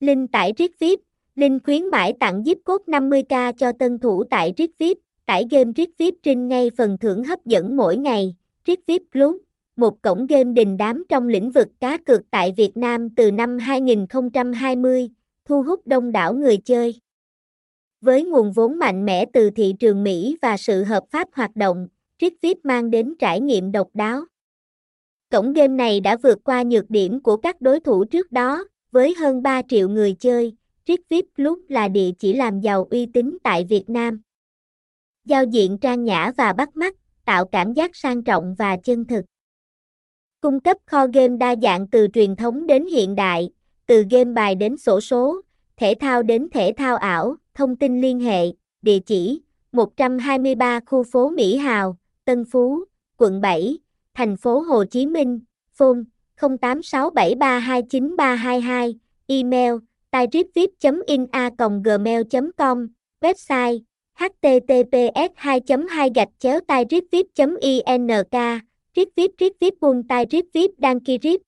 Linh tải Riết VIP, Linh khuyến mãi tặng zip code 50k cho tân thủ tại Riết VIP, tải game Riết VIP trên ngay phần thưởng hấp dẫn mỗi ngày, Riết VIP Club, một cổng game đình đám trong lĩnh vực cá cược tại Việt Nam từ năm 2020, thu hút đông đảo người chơi. Với nguồn vốn mạnh mẽ từ thị trường Mỹ và sự hợp pháp hoạt động, Riết VIP mang đến trải nghiệm độc đáo. Cổng game này đã vượt qua nhược điểm của các đối thủ trước đó, với hơn 3 triệu người chơi, Riết Club là địa chỉ làm giàu uy tín tại Việt Nam. Giao diện trang nhã và bắt mắt, tạo cảm giác sang trọng và chân thực. Cung cấp kho game đa dạng từ truyền thống đến hiện đại, từ game bài đến sổ số, thể thao đến thể thao ảo, thông tin liên hệ, địa chỉ 123 khu phố Mỹ Hào, Tân Phú, quận 7, thành phố Hồ Chí Minh, phone 0867329322, email tairipvip.ina.gmail.com, website https 2 2 gạch chéo tairipvip ink tripvip tripvip buông tairipvip Đăng Ký Rip